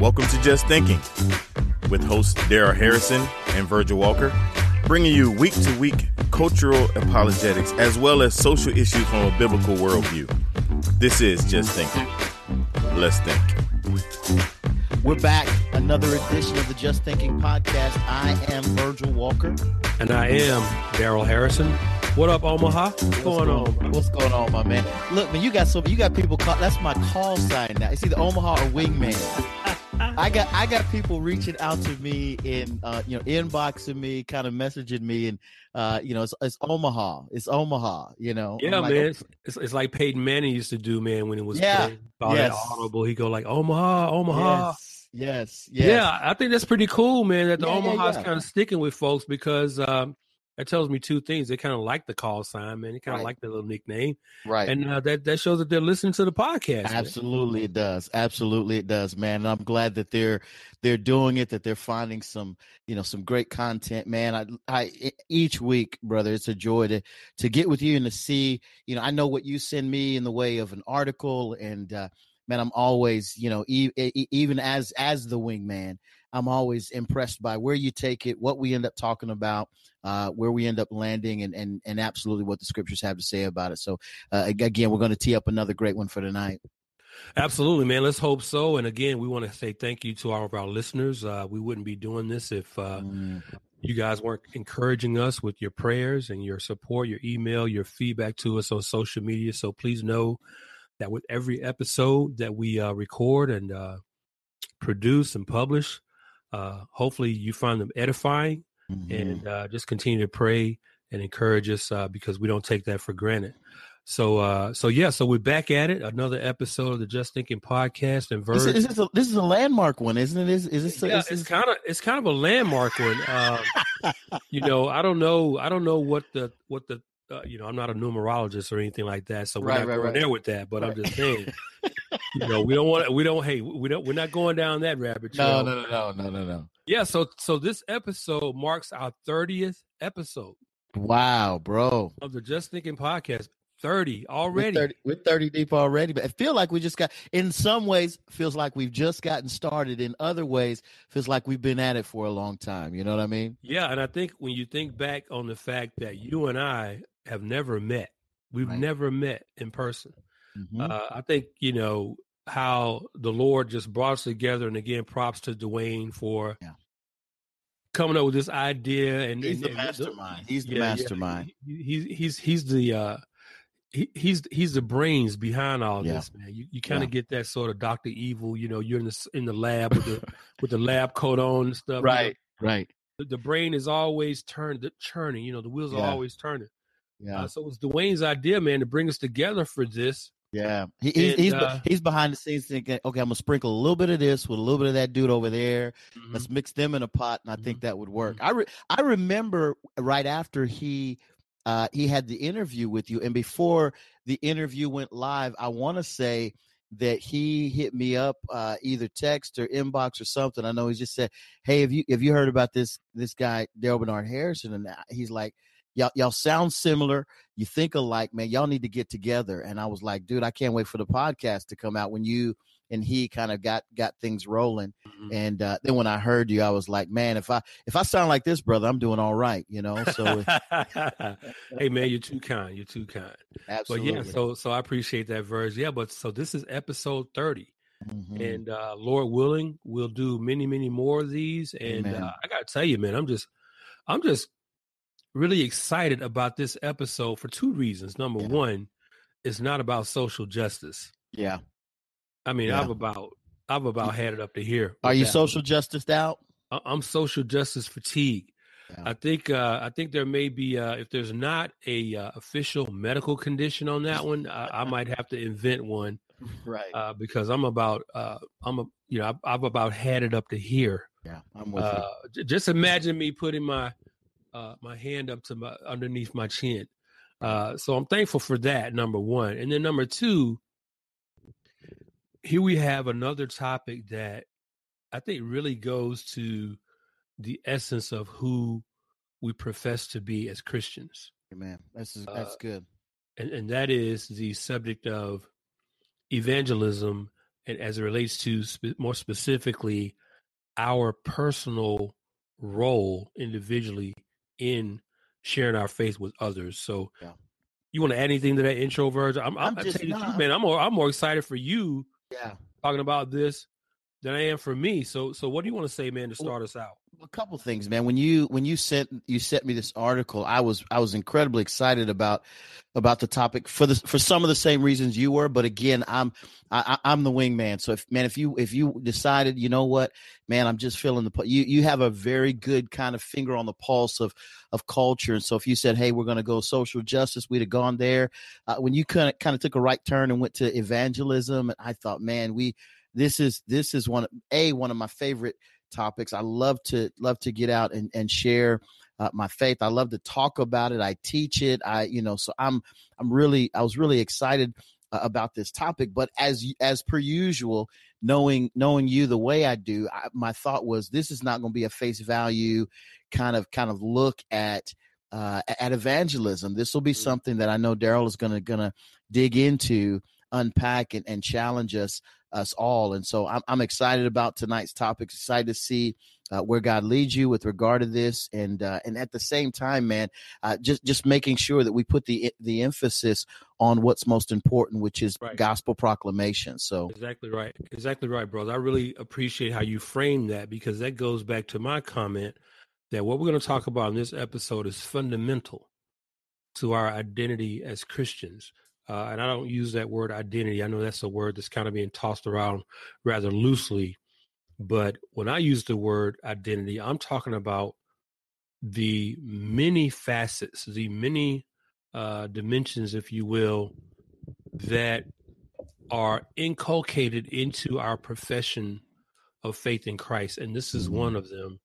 Welcome to Just Thinking with hosts Daryl Harrison and Virgil Walker, bringing you week to week cultural apologetics as well as social issues from a biblical worldview. This is Just Thinking. Let's think. We're back. Another edition of the Just Thinking podcast. I am Virgil Walker. And I am Daryl Harrison. What up, Omaha? What's, What's going, on? Bro? What's going on, my man? Look, man, you got so you got people. Call, that's my call sign now. It's either Omaha or Wingman. I got I got people reaching out to me in uh, you know inboxing me, kind of messaging me, and uh, you know it's, it's Omaha, it's Omaha, you know. Yeah, like, man, it's, it's, it's like Peyton Manning used to do, man, when it was yeah, about yes. that audible. He go like Omaha, Omaha. Yes. Yes, yes. Yeah, I think that's pretty cool, man. That the yeah, Omaha's yeah, yeah. kind of sticking with folks because um, that tells me two things. They kind of like the call sign, man. They kind of right. like the little nickname, right? And uh, that that shows that they're listening to the podcast. Absolutely, man. it does. Absolutely, it does, man. And I'm glad that they're they're doing it. That they're finding some you know some great content, man. I, I each week, brother, it's a joy to to get with you and to see. You know, I know what you send me in the way of an article and. uh man, I'm always, you know, e- e- even as as the wingman, I'm always impressed by where you take it, what we end up talking about, uh, where we end up landing, and and and absolutely what the scriptures have to say about it. So, uh, again, we're going to tee up another great one for tonight. Absolutely, man. Let's hope so. And again, we want to say thank you to all of our listeners. Uh, we wouldn't be doing this if uh, mm. you guys weren't encouraging us with your prayers and your support, your email, your feedback to us on social media. So please know that with every episode that we uh, record and uh, produce and publish, uh, hopefully you find them edifying mm-hmm. and uh, just continue to pray and encourage us uh, because we don't take that for granted. So, uh, so yeah, so we're back at it. Another episode of the Just Thinking podcast. And Verge. Is, this, a, this is a landmark one, isn't it? Is, is this? Yeah, is it's kind of it's kind of a landmark one. Uh, you know, I don't know, I don't know what the what the uh, you know, I'm not a numerologist or anything like that, so we're right, not right, going right. there with that. But I'm just saying, you know, we don't want, we don't, hey, we don't, we're not going down that rabbit trail. No, no, no, no, no, no. Yeah, so so this episode marks our 30th episode. Wow, bro! Of the Just Thinking podcast. 30 already. We're 30, we're 30, deep already, but I feel like we just got, in some ways, feels like we've just gotten started. In other ways, feels like we've been at it for a long time. You know what I mean? Yeah. And I think when you think back on the fact that you and I have never met. We've right. never met in person. Mm-hmm. Uh, I think you know how the Lord just brought us together, and again, props to Dwayne for yeah. coming up with this idea. And he's and, the mastermind. he's the yeah, mastermind. Yeah. He's he's he's the uh, he, he's he's the brains behind all yeah. this, man. You you kind of get that sort of Doctor Evil. You know, you're in the in the lab with the with the lab coat on and stuff. Right, you know? right. The, the, brain is always turned, churning. You know, the wheels are always turning. Yeah. Uh, so it was Dwayne's idea, man, to bring us together for this. Yeah, he, he's and, he's, uh, he's behind the scenes thinking, okay, I'm gonna sprinkle a little bit of this with a little bit of that dude over there. Mm-hmm. Let's mix them in a pot, and I mm-hmm. think that would work. Mm-hmm. I re- I remember right after he uh, he had the interview with you, and before the interview went live, I want to say that he hit me up uh, either text or inbox or something. I know he just said, "Hey, have you have you heard about this this guy Daryl Bernard Harrison?" And he's like y'all y'all sound similar. You think alike, man. Y'all need to get together. And I was like, dude, I can't wait for the podcast to come out when you and he kind of got got things rolling. Mm-hmm. And uh, then when I heard you, I was like, man, if I if I sound like this, brother, I'm doing all right, you know. So, hey, man, you're too kind. You're too kind. Absolutely. But yeah, so so I appreciate that Verge. Yeah, but so this is episode thirty. Mm-hmm. And uh, Lord willing, we'll do many, many more of these. And uh, I gotta tell you, man, I'm just, I'm just really excited about this episode for two reasons. Number yeah. one, it's not about social justice. Yeah. I mean, yeah. I've about I've about had it up to here. Are you social justice out? I'm social justice fatigue. Yeah. I think uh, I think there may be uh, if there's not a uh, official medical condition on that one, I, I might have to invent one. Right. Uh, because I'm about uh, I'm a you know I've, I've, about had it up to here. Yeah, I'm with uh, you. Just imagine me putting my uh, my hand up to my underneath my chin. Uh, so I'm thankful for that. Number one, and then number two, here we have another topic that I think really goes to the essence of who we profess to be as Christians. Amen. that's that's uh, good. And and that is the subject of evangelism and as it relates to more specifically our personal role individually in sharing our faith with others. So, yeah. you want to add anything to that intro, Virgil? I'm, I'm, I'm just, truth, man. I'm more, I'm more excited for you. Yeah, talking about this than I am for me. So, so what do you want to say, man, to start us out? a couple things, man. When you when you sent you sent me this article, I was I was incredibly excited about about the topic for the for some of the same reasons you were. But again, I'm I, I'm the wingman. So if man, if you if you decided, you know what, man, I'm just feeling the you you have a very good kind of finger on the pulse of of culture. And so if you said, hey, we're going to go social justice, we'd have gone there. Uh, when you kind of kind of took a right turn and went to evangelism, I thought, man, we this is this is one a one of my favorite topics. I love to love to get out and and share uh, my faith. I love to talk about it. I teach it. I you know so I'm I'm really I was really excited uh, about this topic. But as as per usual, knowing knowing you the way I do, I, my thought was this is not going to be a face value kind of kind of look at. Uh, at evangelism, this will be mm-hmm. something that I know Daryl is gonna gonna dig into, unpack, and, and challenge us us all. And so I'm, I'm excited about tonight's topic. Excited to see uh, where God leads you with regard to this, and uh, and at the same time, man, uh, just just making sure that we put the the emphasis on what's most important, which is right. gospel proclamation. So exactly right, exactly right, brother. I really appreciate how you frame that because that goes back to my comment that what we're going to talk about in this episode is fundamental to our identity as Christians. Uh, and I don't use that word identity. I know that's a word that's kind of being tossed around rather loosely. But when I use the word identity, I'm talking about the many facets, the many uh, dimensions, if you will, that are inculcated into our profession of faith in Christ. And this is one of them,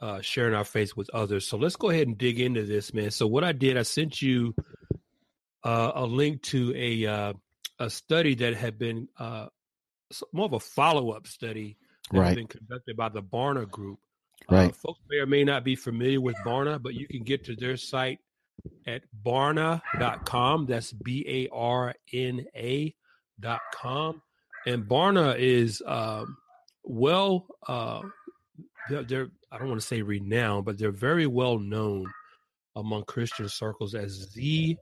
uh, sharing our faith with others. So let's go ahead and dig into this, man. So, what I did, I sent you uh, a link to a uh, a study that had been uh, more of a follow up study that right. had been conducted by the Barna Group. Uh, right. folks may or may not be familiar with Barna, but you can get to their site at barna.com. That's B A R N A dot com. And Barna is um, well, uh, they're, they're, I don't want to say renowned, but they're very well known among Christian circles as the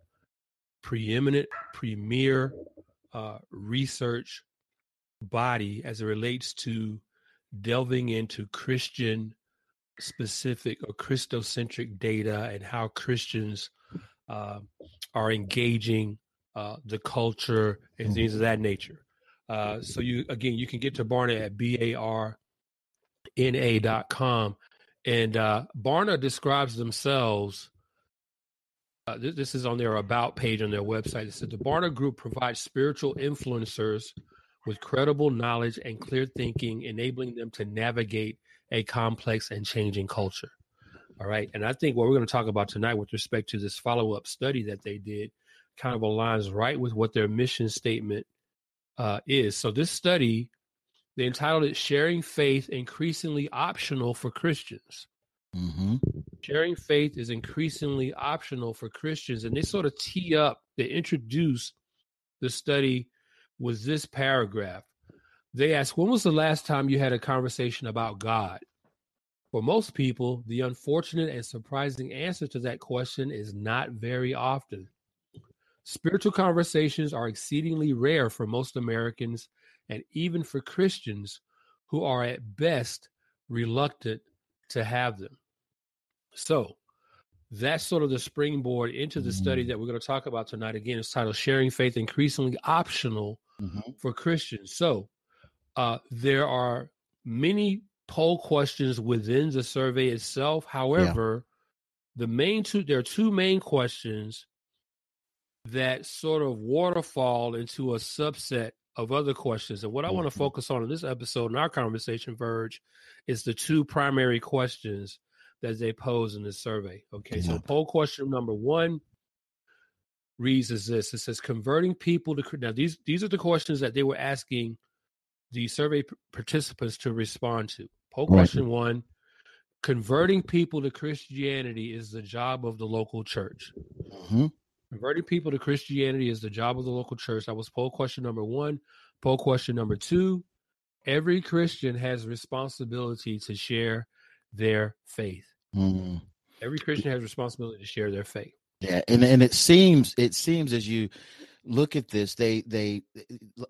preeminent, premier uh, research body as it relates to delving into Christian specific or Christocentric data and how Christians uh, are engaging uh, the culture and things of that nature. Uh, so you again, you can get to Barna at b a r n a dot com, and uh, Barna describes themselves uh, this, this, is on their about page on their website. It says the Barna Group provides spiritual influencers with credible knowledge and clear thinking, enabling them to navigate a complex and changing culture. All right. And I think what we're going to talk about tonight with respect to this follow up study that they did kind of aligns right with what their mission statement uh, is. So, this study, they entitled it Sharing Faith Increasingly Optional for Christians. Mm-hmm. Sharing faith is increasingly optional for Christians. And they sort of tee up, they introduce the study with this paragraph. They ask, When was the last time you had a conversation about God? For most people, the unfortunate and surprising answer to that question is not very often. Spiritual conversations are exceedingly rare for most Americans and even for Christians who are at best reluctant to have them. So that's sort of the springboard into the study mm-hmm. that we're going to talk about tonight. Again, it's titled Sharing Faith Increasingly Optional mm-hmm. for Christians. So uh, there are many poll questions within the survey itself. However, yeah. the main two, there are two main questions that sort of waterfall into a subset of other questions. And what I want to mm-hmm. focus on in this episode in our conversation, Verge, is the two primary questions that they pose in this survey. Okay, yeah. so poll question number one reads as this: It says converting people to now these these are the questions that they were asking the survey participants to respond to. Poll right. question one: Converting people to Christianity is the job of the local church. Mm-hmm. Converting people to Christianity is the job of the local church. That was poll question number one. Poll question number two every Christian has responsibility to share their faith. Mm. Every Christian has responsibility to share their faith. Yeah, and and it seems it seems as you look at this, they they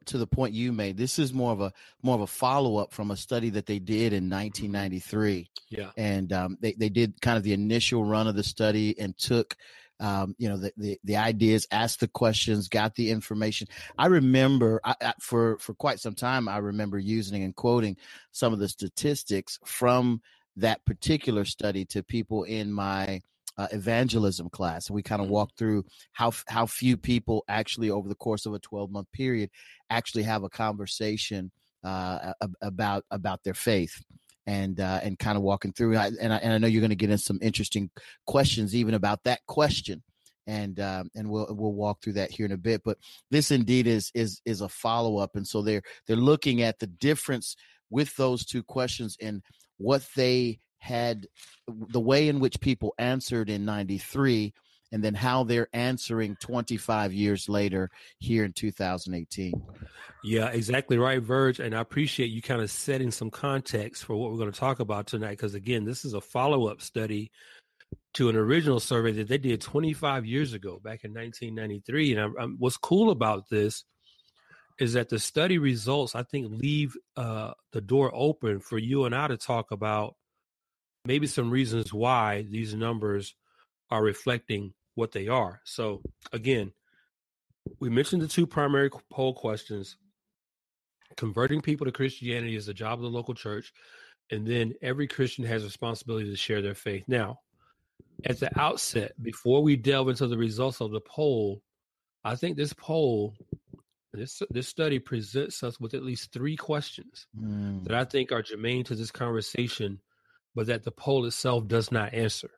to the point you made. This is more of a more of a follow up from a study that they did in 1993. Yeah, and um, they they did kind of the initial run of the study and took um, you know the, the, the ideas asked the questions got the information i remember I, I, for for quite some time i remember using and quoting some of the statistics from that particular study to people in my uh, evangelism class and we kind of mm-hmm. walked through how how few people actually over the course of a 12 month period actually have a conversation uh, about about their faith and uh, and kind of walking through. And I, and I, and I know you're going to get in some interesting questions even about that question, and um, and we'll we'll walk through that here in a bit. But this indeed is is is a follow up, and so they're they're looking at the difference with those two questions and what they had, the way in which people answered in '93 and then how they're answering 25 years later here in 2018. Yeah, exactly right, Verge. And I appreciate you kind of setting some context for what we're going to talk about tonight. Because again, this is a follow up study to an original survey that they did 25 years ago, back in 1993. And I'm, I'm, what's cool about this is that the study results, I think, leave uh, the door open for you and I to talk about maybe some reasons why these numbers are reflecting what they are. So again, we mentioned the two primary poll questions. Converting people to Christianity is the job of the local church, and then every Christian has responsibility to share their faith. Now, at the outset, before we delve into the results of the poll, I think this poll, this this study presents us with at least three questions mm. that I think are germane to this conversation, but that the poll itself does not answer.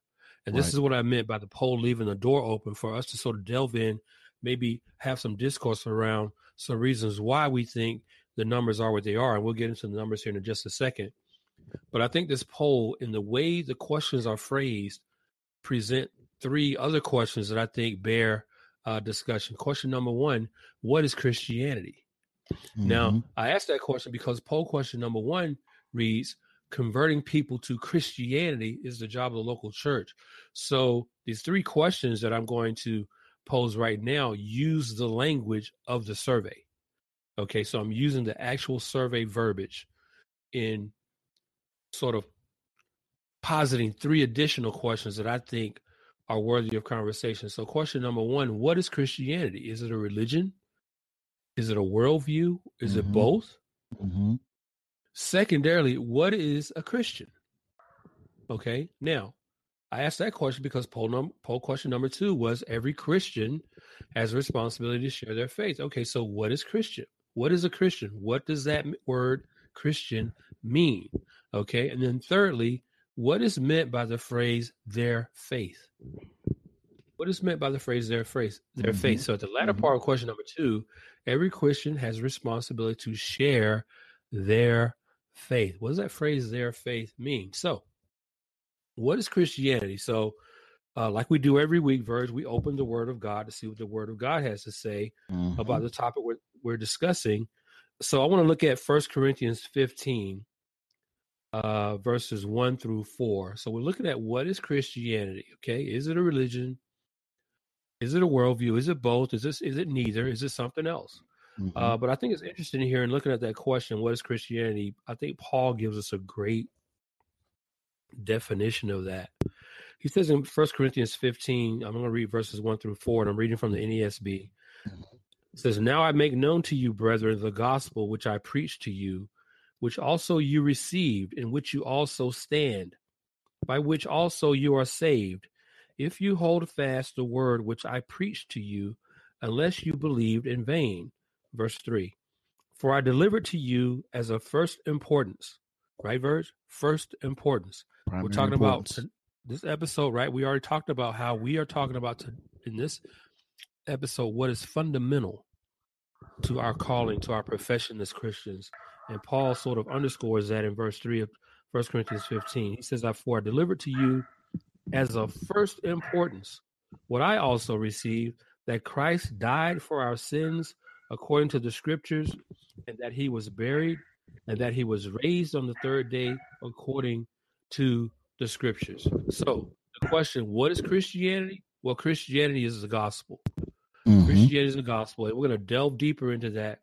And this right. is what I meant by the poll leaving the door open for us to sort of delve in, maybe have some discourse around some reasons why we think the numbers are what they are. And we'll get into the numbers here in just a second. But I think this poll, in the way the questions are phrased, present three other questions that I think bear uh, discussion. Question number one What is Christianity? Mm-hmm. Now, I asked that question because poll question number one reads converting people to Christianity is the job of the local church. So these three questions that I'm going to pose right now use the language of the survey. Okay, so I'm using the actual survey verbiage in sort of positing three additional questions that I think are worthy of conversation. So, question number one What is Christianity? Is it a religion? Is it a worldview? Is mm-hmm. it both? Mm-hmm. Secondarily, what is a Christian? Okay, now I asked that question because poll, num- poll question number two was every Christian has a responsibility to share their faith. Okay, so what is Christian? What is a Christian? What does that word Christian mean? Okay, and then thirdly, what is meant by the phrase their faith? What is meant by the phrase their faith? Their mm-hmm. faith. So at the latter mm-hmm. part of question number two, every Christian has responsibility to share their faith. What does that phrase their faith mean? So, what is Christianity? So, uh, like we do every week, Verge, we open the Word of God to see what the Word of God has to say mm-hmm. about the topic we're, we're discussing. So, I want to look at First Corinthians 15, uh, verses 1 through 4. So, we're looking at what is Christianity, okay? Is it a religion? Is it a worldview? Is it both? Is this is it neither? Is it something else? Mm-hmm. Uh, but I think it's interesting here in looking at that question, what is Christianity? I think Paul gives us a great definition of that. He says in First Corinthians 15, I'm going to read verses 1 through 4, and I'm reading from the NASB. It says, Now I make known to you, brethren, the gospel which I preached to you, which also you received, in which you also stand, by which also you are saved, if you hold fast the word which I preached to you, unless you believed in vain. Verse 3 For I delivered to you as of first importance, right, Verge? First importance. Primary We're talking importance. about this episode, right? We already talked about how we are talking about to, in this episode what is fundamental to our calling, to our profession as Christians. And Paul sort of underscores that in verse 3 of 1 Corinthians 15. He says, For I delivered to you as of first importance what I also received that Christ died for our sins according to the scriptures, and that he was buried, and that he was raised on the third day according to the scriptures. So, the question what is Christianity? Well, Christianity is the gospel. Mm-hmm. Christianity is the gospel. And we're going to delve deeper into that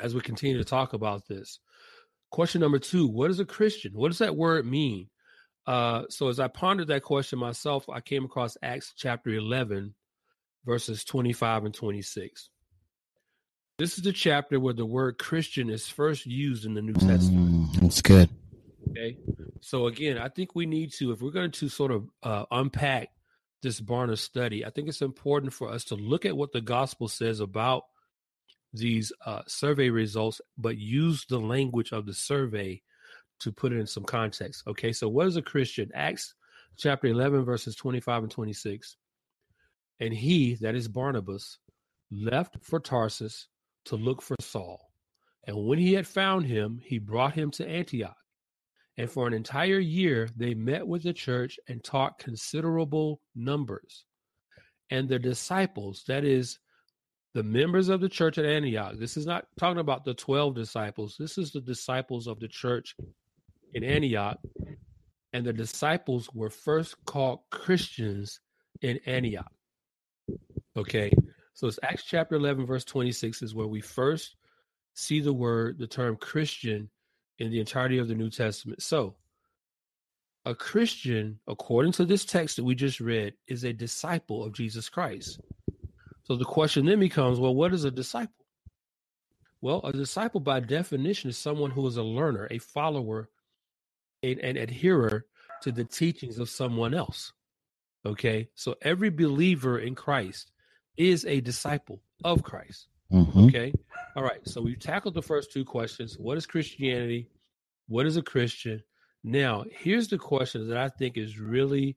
as we continue to talk about this. Question number two What is a Christian? What does that word mean? Uh, so, as I pondered that question myself, I came across Acts chapter 11, verses 25 and 26. This is the chapter where the word Christian is first used in the New Testament. Mm, that's good. Okay. So, again, I think we need to, if we're going to sort of uh, unpack this Barna study, I think it's important for us to look at what the gospel says about these uh, survey results, but use the language of the survey to put it in some context. Okay, so what is a Christian? Acts chapter 11, verses 25 and 26. And he, that is Barnabas, left for Tarsus to look for Saul. And when he had found him, he brought him to Antioch. And for an entire year, they met with the church and taught considerable numbers. And the disciples, that is, the members of the church at Antioch, this is not talking about the 12 disciples, this is the disciples of the church in Antioch. And the disciples were first called Christians in Antioch. Okay, so it's Acts chapter 11, verse 26 is where we first see the word, the term Christian in the entirety of the New Testament. So, a Christian, according to this text that we just read, is a disciple of Jesus Christ. So the question then becomes well, what is a disciple? Well, a disciple, by definition, is someone who is a learner, a follower, an, an adherer to the teachings of someone else. Okay. So every believer in Christ is a disciple of Christ. Mm-hmm. Okay. All right. So we've tackled the first two questions. What is Christianity? What is a Christian? Now, here's the question that I think is really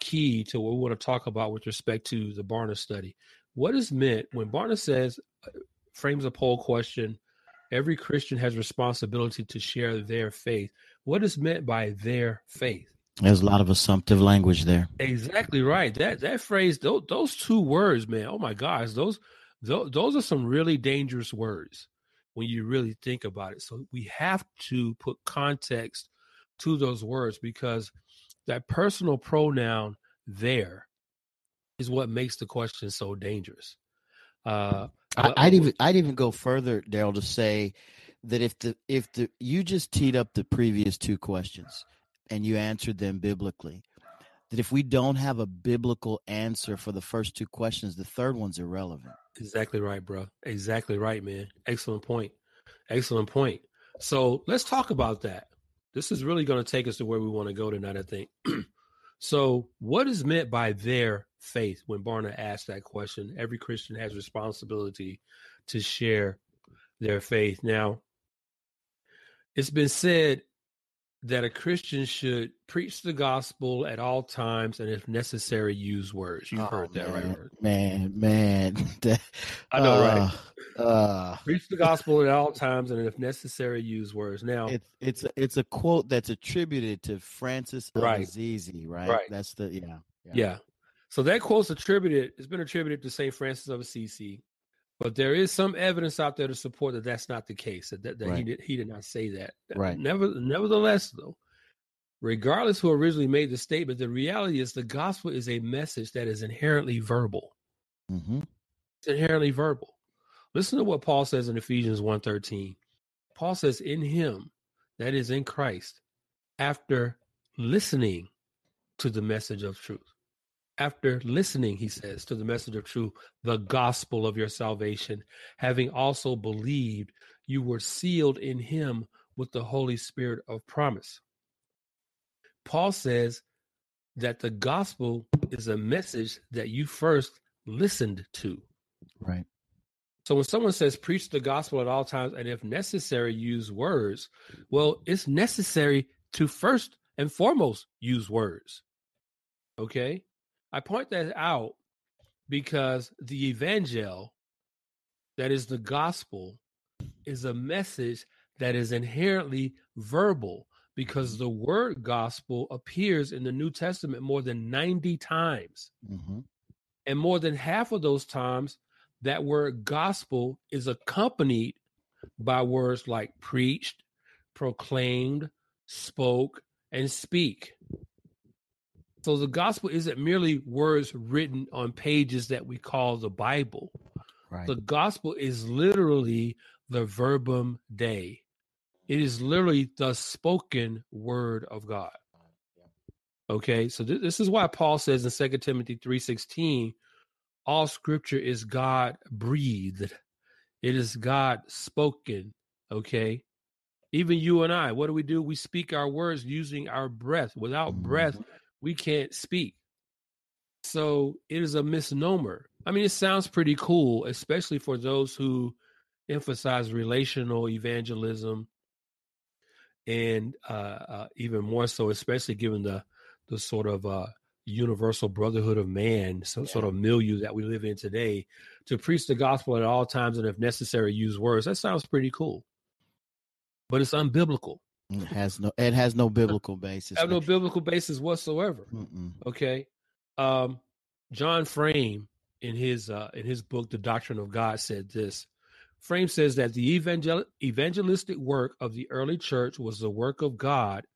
key to what we want to talk about with respect to the Barna study. What is meant when Barna says, uh, frames a poll question, every Christian has responsibility to share their faith. What is meant by their faith? There's a lot of assumptive language there. Exactly right. That that phrase, those, those two words, man. Oh my gosh, those those, those are some really dangerous words when you really think about it. So we have to put context to those words because that personal pronoun there is what makes the question so dangerous. Uh, I, would even I'd even go further, Daryl, to say that if the if the you just teed up the previous two questions and you answered them biblically, that if we don't have a biblical answer for the first two questions, the third one's irrelevant. Exactly right, bro. Exactly right, man. Excellent point. Excellent point. So let's talk about that. This is really going to take us to where we want to go tonight, I think. so, what is meant by their faith when Barna asked that question? Every Christian has responsibility to share their faith. Now, it's been said that a Christian should preach the gospel at all times and, if necessary, use words. You've oh, heard that, man, right? Man, man. I know, uh, right? Uh, preach the gospel at all times and, if necessary, use words. Now, it's it's a, it's a quote that's attributed to Francis right. Assisi, right? Right. That's the yeah, yeah. Yeah. So that quote's attributed. It's been attributed to Saint Francis of Assisi. But there is some evidence out there to support that that's not the case. That, that, that right. he did he did not say that. Right. Never, nevertheless, though, regardless who originally made the statement, the reality is the gospel is a message that is inherently verbal. Mm-hmm. It's inherently verbal. Listen to what Paul says in Ephesians 1.13. Paul says, in him, that is in Christ, after listening to the message of truth after listening, he says, to the message of truth, the gospel of your salvation, having also believed, you were sealed in him with the Holy Spirit of promise. Paul says that the gospel is a message that you first listened to. Right. So when someone says preach the gospel at all times and if necessary use words, well, it's necessary to first and foremost use words. Okay? I point that out because the evangel, that is the gospel, is a message that is inherently verbal because the word gospel appears in the New Testament more than 90 times. Mm-hmm. And more than half of those times, that word gospel is accompanied by words like preached, proclaimed, spoke, and speak. So the gospel isn't merely words written on pages that we call the Bible. Right. The gospel is literally the verbum dei. It is literally the spoken word of God. Okay, so th- this is why Paul says in Second Timothy 3:16, all scripture is God breathed. It is God spoken. Okay. Even you and I, what do we do? We speak our words using our breath. Without breath, mm-hmm. We can't speak. So it is a misnomer. I mean, it sounds pretty cool, especially for those who emphasize relational evangelism and uh, uh, even more so, especially given the the sort of uh, universal brotherhood of man, so yeah. sort of milieu that we live in today, to preach the gospel at all times and if necessary use words. That sounds pretty cool, but it's unbiblical. It has no. It has no biblical basis. have no biblical basis whatsoever. Mm-mm. Okay, um, John Frame in his uh, in his book, The Doctrine of God, said this. Frame says that the evangel- evangelistic work of the early church was the work of God,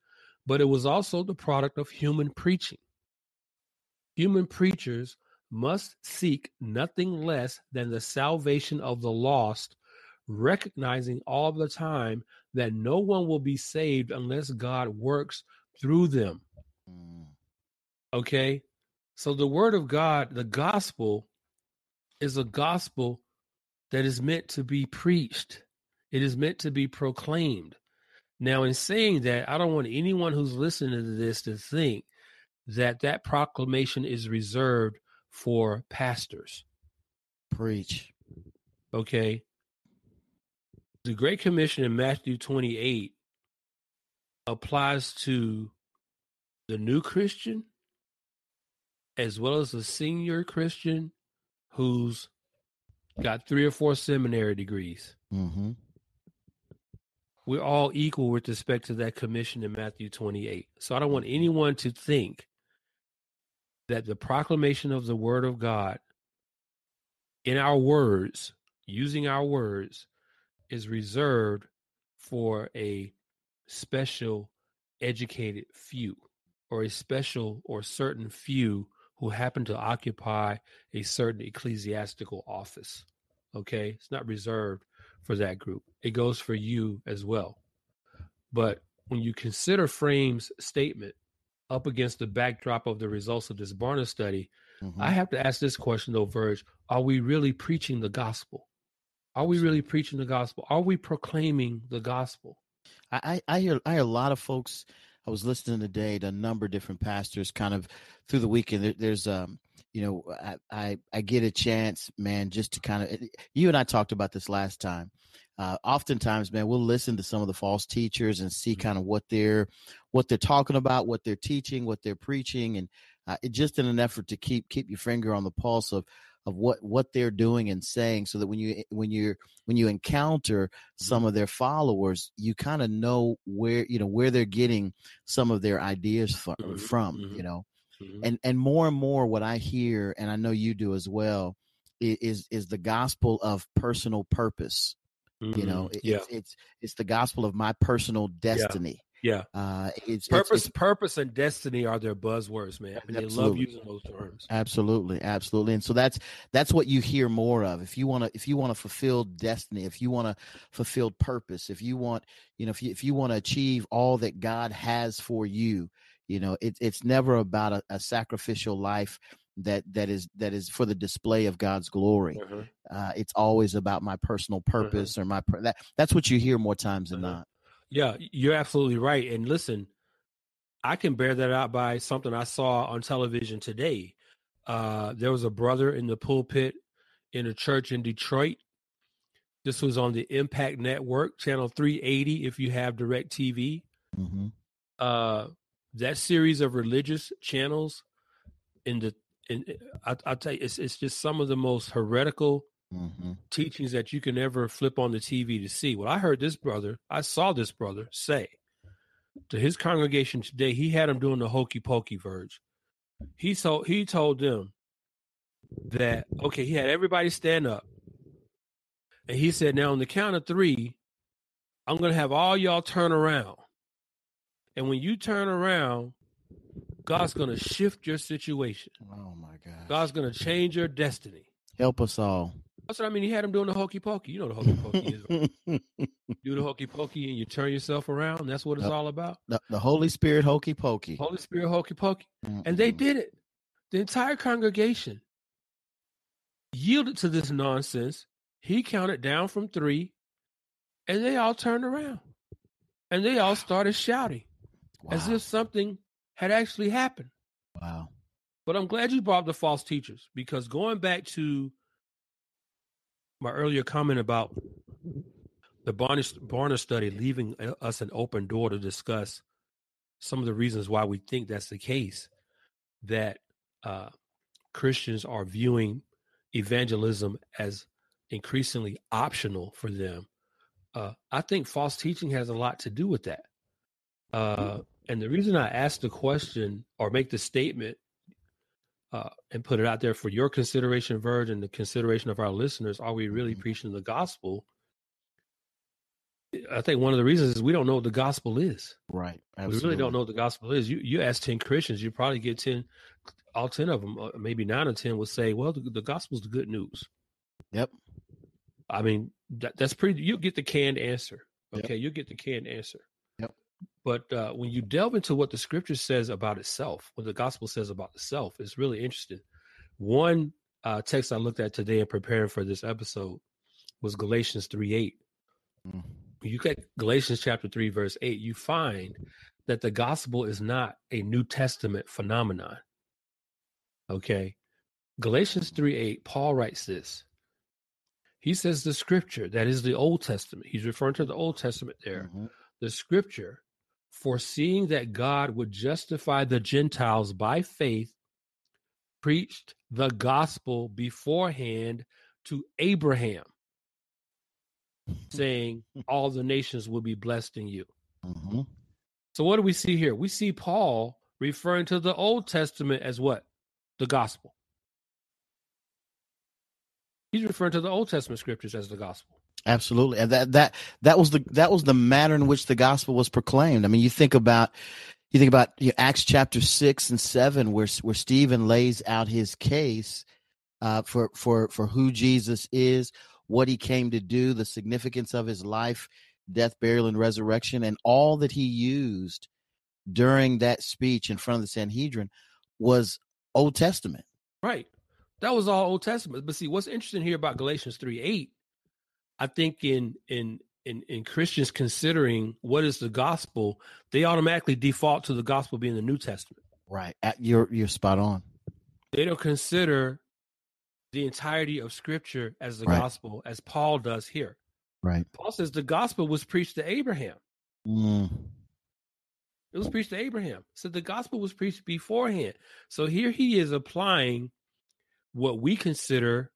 but it was also the product of human preaching. Human preachers must seek nothing less than the salvation of the lost, recognizing all the time that no one will be saved unless God works through them. Mm. Okay? So the word of God, the gospel, is a gospel that is meant to be preached. It is meant to be proclaimed. Now, in saying that, I don't want anyone who's listening to this to think that that proclamation is reserved for pastors. Preach. Okay. The Great Commission in Matthew 28 applies to the new Christian as well as the senior Christian who's got three or four seminary degrees. Mm-hmm. We're all equal with respect to that commission in Matthew 28. So I don't want anyone to think that the proclamation of the word of God in our words, using our words, is reserved for a special educated few or a special or certain few who happen to occupy a certain ecclesiastical office. Okay, it's not reserved for that group, it goes for you as well. But when you consider Frame's statement up against the backdrop of the results of this Barna study, mm-hmm. I have to ask this question though, Verge are we really preaching the gospel? Are we really preaching the gospel? Are we proclaiming the gospel? I, I hear I hear a lot of folks I was listening today to a number of different pastors kind of through the weekend. There, there's, um, you know, I, I, I, get a chance, man, just to kind of, eh, you and I talked about this last time. Uh, oftentimes, man, we'll listen to some of the false teachers and see mm-hmm. kind of what they're, what they're talking about, what they're teaching, what they're preaching, and uh, it, just in an effort to keep keep your finger on the pulse of of what what they're doing and saying so that when you when you're when you encounter some mm-hmm. of their followers you kind of know where you know where they're getting some of their ideas from, mm-hmm. from you mm-hmm. know mm-hmm. and and more and more what i hear and i know you do as well is is the gospel of personal purpose you know mm-hmm. it, yeah. it's, it's it's the gospel of my personal destiny yeah. Uh, it's purpose, it's, purpose, and destiny are their buzzwords, man. I mean, they love using those terms. Absolutely, absolutely. And so that's that's what you hear more of. If you want to, if you want to fulfill destiny, if you want to fulfill purpose, if you want, you know, if you if you want to achieve all that God has for you, you know, it, it's never about a, a sacrificial life that that is that is for the display of God's glory. Uh-huh. Uh, it's always about my personal uh-huh. purpose uh-huh. or my that. That's what you hear more times than uh-huh. not. Yeah, you're absolutely right. And listen, I can bear that out by something I saw on television today. Uh, there was a brother in the pulpit in a church in Detroit. This was on the Impact Network, channel 380, if you have DirecTV. Mm-hmm. Uh, that series of religious channels in the in I, will tell you, it's it's just some of the most heretical mm-hmm. teachings that you can ever flip on the TV to see. Well, I heard this brother, I saw this brother say to his congregation today, he had them doing the hokey pokey verge. He told he told them that okay, he had everybody stand up And he said, Now on the count of three, I'm going to have all y'all turn around. And when you turn around, God's going to shift your situation. Oh my God. God's going to change your destiny. Help us all. That's what I mean. He had him doing the hokey pokey. You know the hokey pokey is. Do the hokey pokey and you turn yourself around. That's what it's all about. The, the Holy Spirit hokey pokey. Holy Spirit hokey pokey. Mm-hmm. And they did it. The entire congregation yielded to this nonsense. He counted down from three, and they all turned around. And they all started shouting wow. as if something had actually happened. Wow. But I'm glad you brought up the false teachers because going back to my earlier comment about the Barna, study leaving us an open door to discuss some of the reasons why we think that's the case, that uh, Christians are viewing evangelism as increasingly optional for them. Uh, I think false teaching has a lot to do with that. Uh, and the reason I ask the question or make the statement uh, and put it out there for your consideration, Verge, and the consideration of our listeners, are we really mm-hmm. preaching the gospel? I think one of the reasons is we don't know what the gospel is. Right. Absolutely. We really don't know what the gospel is. You you ask ten Christians, you probably get ten, all ten of them, uh, maybe nine or ten, will say, "Well, the, the gospel is the good news." Yep. I mean, that, that's pretty. You'll get the canned answer. Okay, yep. you'll get the canned answer. But uh, when you delve into what the scripture says about itself, what the gospel says about itself, it's really interesting. One uh, text I looked at today in preparing for this episode was Galatians 3 8. Mm. You get Galatians chapter 3, verse 8, you find that the gospel is not a New Testament phenomenon. Okay. Galatians 3 8, Paul writes this. He says the scripture, that is the Old Testament. He's referring to the Old Testament there. Mm-hmm. The scripture foreseeing that God would justify the Gentiles by faith, preached the gospel beforehand to Abraham, saying, All the nations will be blessed in you. Mm-hmm. So, what do we see here? We see Paul referring to the Old Testament as what? The gospel. He's referring to the Old Testament scriptures as the gospel. Absolutely, and that that that was the that was the manner in which the gospel was proclaimed. I mean, you think about you think about you know, Acts chapter six and seven, where where Stephen lays out his case uh, for for for who Jesus is, what he came to do, the significance of his life, death, burial, and resurrection, and all that he used during that speech in front of the Sanhedrin was Old Testament. Right. That was all Old Testament. But see, what's interesting here about Galatians 3 8 I think in in in in Christians considering what is the gospel, they automatically default to the gospel being the New Testament. Right. You're you're spot on. They don't consider the entirety of Scripture as the right. gospel, as Paul does here. Right. Paul says the gospel was preached to Abraham. Mm. It was preached to Abraham. So the gospel was preached beforehand. So here he is applying what we consider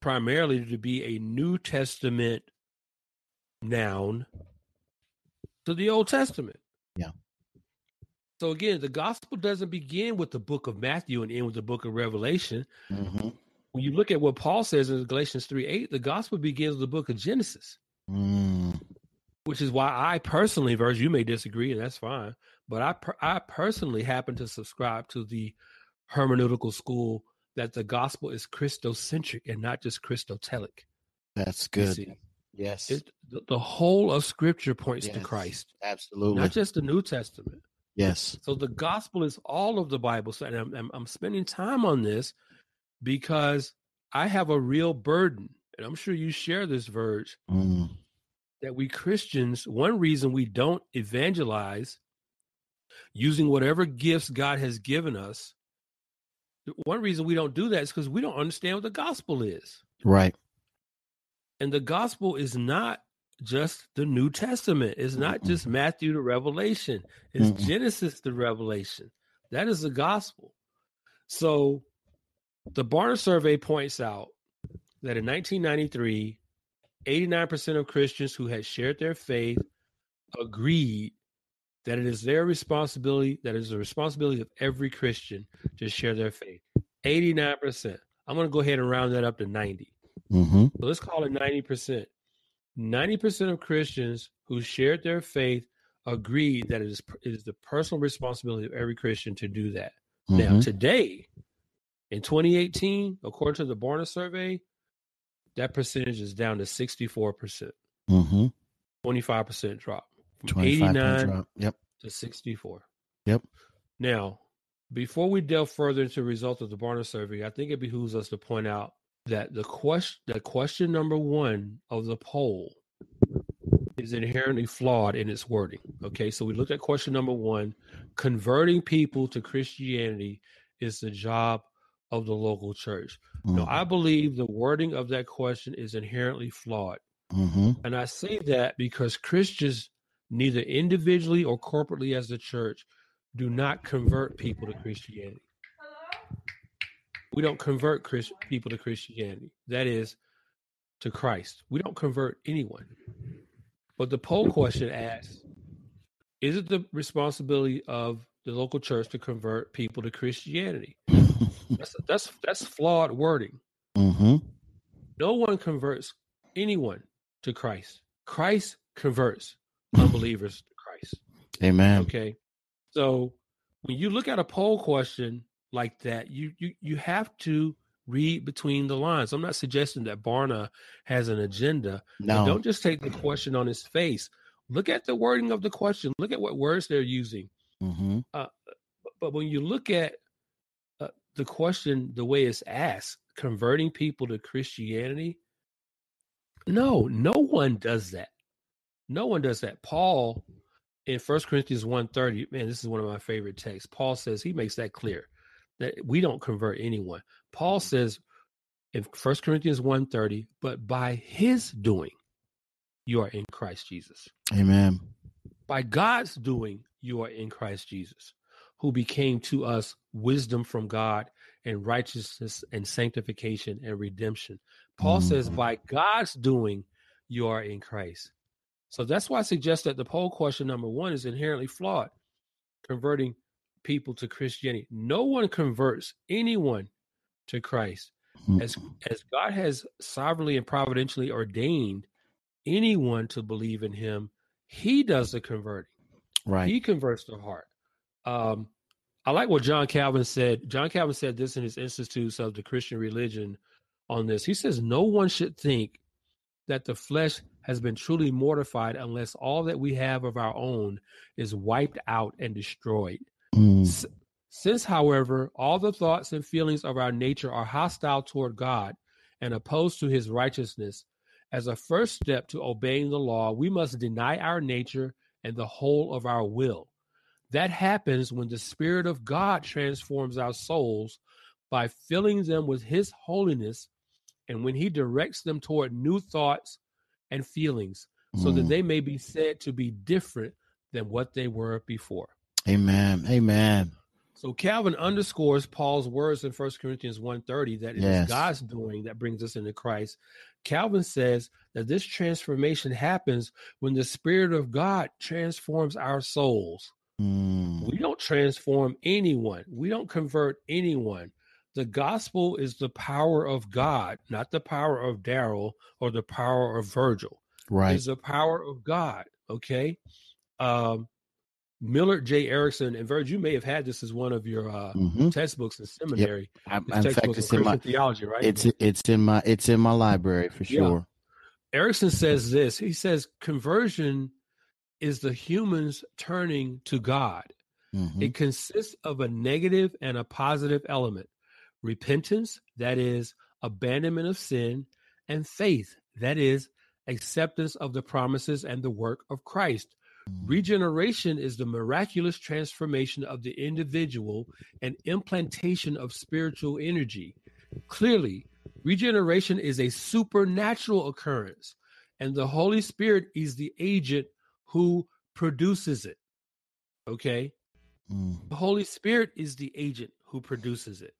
primarily to be a New Testament noun to the Old Testament. Yeah. So again, the gospel doesn't begin with the book of Matthew and end with the book of Revelation. Mm-hmm. When you look at what Paul says in Galatians 3 8, the gospel begins with the book of Genesis. Mm. Which is why I personally, Verge, you may disagree, and that's fine. But I, I personally happen to subscribe to the hermeneutical school that the gospel is Christocentric and not just Christotelic. That's good. Yes. It, the, the, whole of scripture points yes, to Christ. Absolutely. Not just the New Testament. Yes. So the gospel is all of the Bible. So I'm, I'm, I'm spending time on this because I have a real burden, and I'm sure you share this, Verge, mm. that we Christians, one reason we don't evangelize using whatever gifts God has given us one reason we don't do that is because we don't understand what the gospel is. Right. And the gospel is not just the New Testament. It's not just Matthew to Revelation. It's mm Genesis to Revelation. That is the gospel. So the Barna survey points out that in 1993, 89% of Christians who had shared their faith agreed that it is their responsibility, that it is the responsibility of every Christian to share their faith. 89%. I'm going to go ahead and round that up to 90. Mm-hmm. So let's call it 90%. 90% of Christians who shared their faith agreed that it is, it is the personal responsibility of every Christian to do that. Mm-hmm. Now, today, in 2018, according to the Barna survey, that percentage is down to 64%. percent mm-hmm. 25% drop. From 89 drop. Yep. to 64. Yep. Now, before we delve further into the result of the Barna survey, I think it behooves us to point out that the question that question number one of the poll is inherently flawed in its wording. Okay, so we looked at question number one: converting people to Christianity is the job of the local church. Mm-hmm. Now, I believe the wording of that question is inherently flawed, mm-hmm. and I say that because Christians, neither individually or corporately as the church, do not convert people to Christianity we don't convert people to Christianity. That is to Christ. We don't convert anyone. But the poll question asks Is it the responsibility of the local church to convert people to Christianity? that's, that's, that's flawed wording. Mm-hmm. No one converts anyone to Christ. Christ converts unbelievers to Christ. Amen. Okay. So when you look at a poll question like that, you you you have to read between the lines. I'm not suggesting that Barna has an agenda. No. Don't just take the question on its face. Look at the wording of the question. Look at what words they're using. Mm-hmm. Uh, but when you look at uh, the question, the way it's asked, converting people to Christianity, no, no one does that. No one does that. Paul in First Corinthians 1.30, man, this is one of my favorite texts. Paul says he makes that clear that we don't convert anyone. Paul says in 1 Corinthians 1:30, but by his doing you are in Christ Jesus. Amen. By God's doing you are in Christ Jesus, who became to us wisdom from God and righteousness and sanctification and redemption. Paul mm. says by God's doing you are in Christ. So that's why I suggest that the poll question number 1 is inherently flawed. Converting people to Christianity. No one converts anyone to Christ. Mm-hmm. As as God has sovereignly and providentially ordained anyone to believe in him, he does the converting. Right. He converts the heart. Um, I like what John Calvin said. John Calvin said this in his Institutes of the Christian Religion on this. He says, No one should think that the flesh has been truly mortified unless all that we have of our own is wiped out and destroyed. Mm. Since, however, all the thoughts and feelings of our nature are hostile toward God and opposed to his righteousness, as a first step to obeying the law, we must deny our nature and the whole of our will. That happens when the Spirit of God transforms our souls by filling them with His holiness and when He directs them toward new thoughts and feelings so mm. that they may be said to be different than what they were before. Amen. Amen. So Calvin underscores Paul's words in 1 Corinthians 1:30 that it yes. is God's doing that brings us into Christ. Calvin says that this transformation happens when the Spirit of God transforms our souls. Mm. We don't transform anyone. We don't convert anyone. The gospel is the power of God, not the power of Daryl or the power of Virgil. Right. It's the power of God. Okay. Um, Millard J. Erickson, and Virgil, you may have had this as one of your uh, mm-hmm. textbooks in seminary. Yep. I, in fact, it's in my theology, right? It's it's in my it's in my library for sure. Yeah. Erickson says this. He says conversion is the humans turning to God. Mm-hmm. It consists of a negative and a positive element. Repentance, that is abandonment of sin, and faith, that is acceptance of the promises and the work of Christ. Regeneration is the miraculous transformation of the individual and implantation of spiritual energy. Clearly, regeneration is a supernatural occurrence, and the Holy Spirit is the agent who produces it. Okay? Mm. The Holy Spirit is the agent who produces it.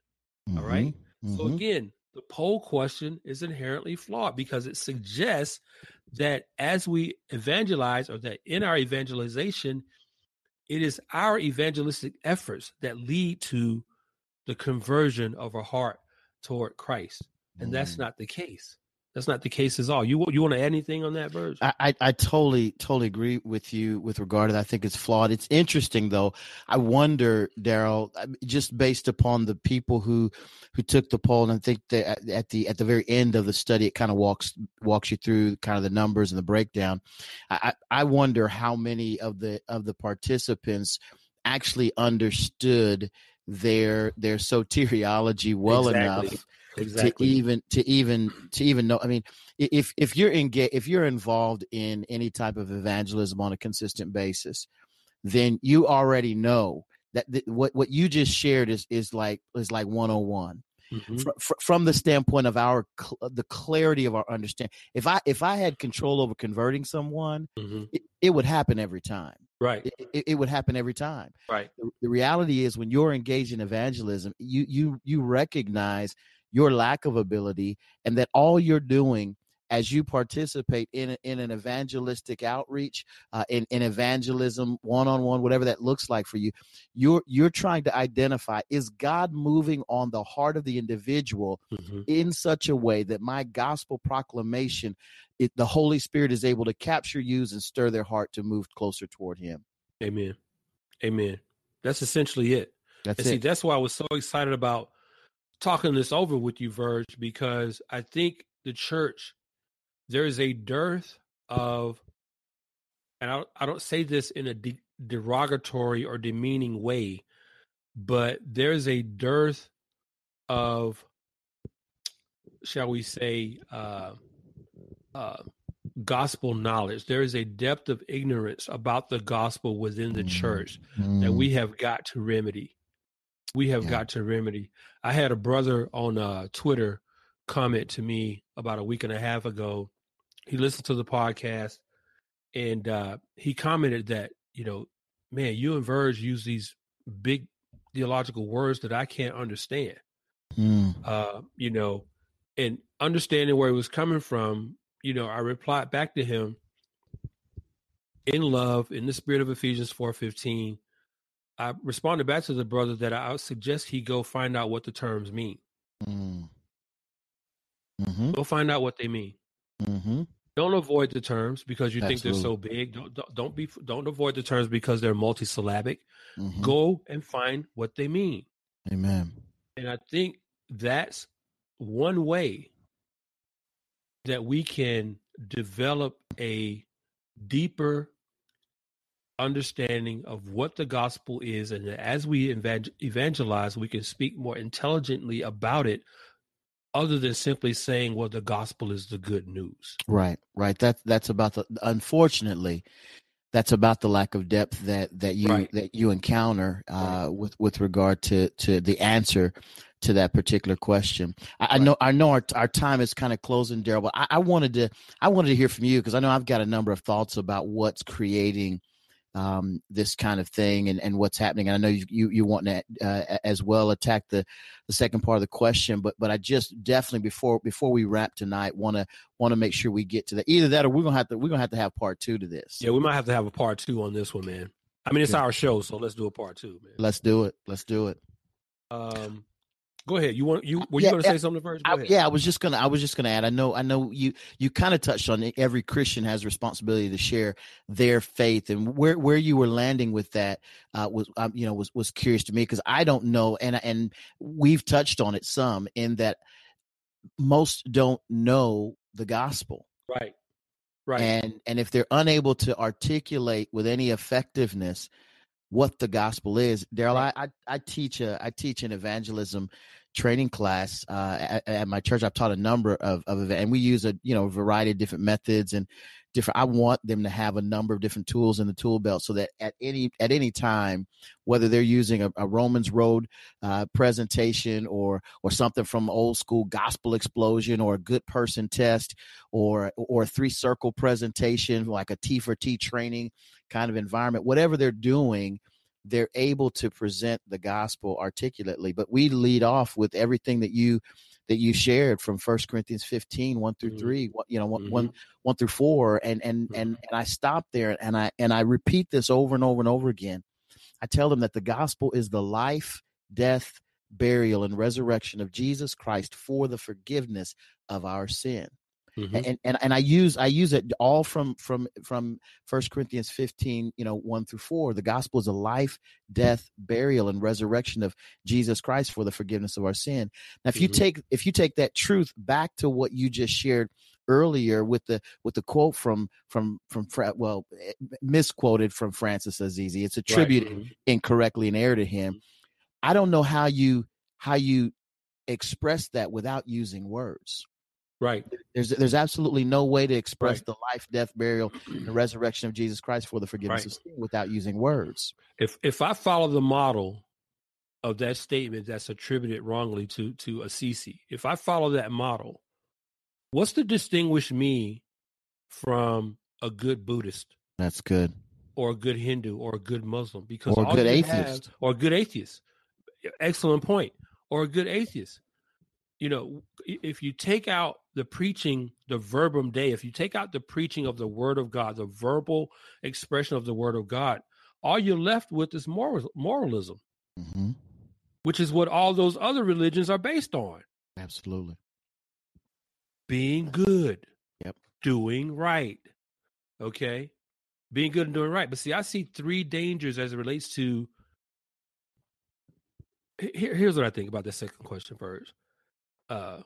Mm-hmm. All right? mm-hmm. So, again, the poll question is inherently flawed because it suggests that as we evangelize or that in our evangelization, it is our evangelistic efforts that lead to the conversion of a heart toward Christ. And mm. that's not the case. That's not the case at all. You you want to add anything on that, Verge? I, I, I totally totally agree with you with regard to that. I think it's flawed. It's interesting though. I wonder, Daryl, just based upon the people who who took the poll, and I think that at the at the very end of the study, it kind of walks walks you through kind of the numbers and the breakdown. I I wonder how many of the of the participants actually understood their their soteriology well exactly. enough exactly. to even to even to even know. I mean, if if you're engaged, if you're involved in any type of evangelism on a consistent basis, then you already know that what what you just shared is is like is like 101 mm-hmm. fr- from the standpoint of our cl- the clarity of our understanding if i if i had control over converting someone mm-hmm. it, it, would happen every time right it, it, it, would happen every time right the, the reality is when you're engaged in evangelism you you you recognize your lack of ability and that all you're doing as you participate in, in an evangelistic outreach uh, in, in evangelism one-on-one whatever that looks like for you you're you're trying to identify is god moving on the heart of the individual mm-hmm. in such a way that my gospel proclamation it, the holy spirit is able to capture use and stir their heart to move closer toward him amen amen that's essentially it that's and it. see that's why i was so excited about talking this over with you, Verge, because I think the church, there is a dearth of, and I, I don't say this in a de- derogatory or demeaning way, but there's a dearth of, shall we say, uh, uh, gospel knowledge. There is a depth of ignorance about the gospel within the church mm. that we have got to remedy we have yeah. got to remedy. I had a brother on uh, Twitter comment to me about a week and a half ago. He listened to the podcast and uh, he commented that, you know, man, you and Verge use these big theological words that I can't understand. Mm. Uh, you know, and understanding where he was coming from, you know, I replied back to him in love, in the spirit of Ephesians 4:15, I responded back to the brother that I would suggest he go find out what the terms mean. Mm. Mm-hmm. Go find out what they mean. Mm-hmm. Don't avoid the terms because you Absolutely. think they're so big. Don't, don't, don't be don't avoid the terms because they're multisyllabic. Mm-hmm. Go and find what they mean. Amen. And I think that's one way that we can develop a deeper understanding of what the gospel is and as we evangelize we can speak more intelligently about it other than simply saying well the gospel is the good news right right that that's about the unfortunately that's about the lack of depth that that you right. that you encounter uh, right. with with regard to to the answer to that particular question. I, right. I know I know our our time is kind of closing, Daryl, but I, I, wanted to I wanted to hear from you because I know I've got a number of thoughts about what's creating um, this kind of thing and, and what's happening. And I know you, you, you want to uh, as well attack the, the second part of the question, but but I just definitely before before we wrap tonight want to want to make sure we get to that. Either that or we're gonna have to we're gonna have to have part two to this. Yeah, we might have to have a part two on this one, man. I mean, it's yeah. our show, so let's do a part two, man. Let's do it. Let's do it. Um, Go ahead. You want you were you going to say something first? I, yeah, I was just gonna I was just gonna add. I know I know you you kind of touched on it. Every Christian has responsibility to share their faith, and where where you were landing with that uh, was um, you know was was curious to me because I don't know, and and we've touched on it some in that most don't know the gospel. Right. Right. And and if they're unable to articulate with any effectiveness what the gospel is, Daryl, right. I, I I teach a I teach an evangelism training class uh, at, at, my church. I've taught a number of, of events, and we use a you know variety of different methods and different. I want them to have a number of different tools in the tool belt so that at any at any time, whether they're using a, a Romans Road uh, presentation or or something from old school Gospel Explosion or a Good Person test or or a three circle presentation like a T for T training kind of environment, whatever they're doing they're able to present the gospel articulately. But we lead off with everything that you that you shared from First Corinthians 15, 1 through mm-hmm. 3, you know, one, mm-hmm. one, one through 4. And and mm-hmm. and and I stop there and I and I repeat this over and over and over again. I tell them that the gospel is the life, death, burial, and resurrection of Jesus Christ for the forgiveness of our sin. Mm-hmm. And, and and I use I use it all from from from First Corinthians 15, you know, 1 through 4. The gospel is a life, death, burial, and resurrection of Jesus Christ for the forgiveness of our sin. Now, if mm-hmm. you take if you take that truth back to what you just shared earlier with the with the quote from from from well eh, misquoted from Francis Assisi. It's attributed right. mm-hmm. incorrectly and error to him. Mm-hmm. I don't know how you how you express that without using words. Right. There's there's absolutely no way to express right. the life, death, burial, and resurrection of Jesus Christ for the forgiveness right. of sin without using words. If if I follow the model of that statement that's attributed wrongly to to Assisi, if I follow that model, what's to distinguish me from a good Buddhist? That's good. Or a good Hindu or a good Muslim because or a good atheist. Have, or a good atheist. Excellent point. Or a good atheist you know, if you take out the preaching, the verbum dei, if you take out the preaching of the word of God, the verbal expression of the word of God, all you're left with is moral, moralism, mm-hmm. which is what all those other religions are based on. Absolutely. Being good. Yep. Doing right. Okay. Being good and doing right. But see, I see three dangers as it relates to. Here, here's what I think about the second question first uh,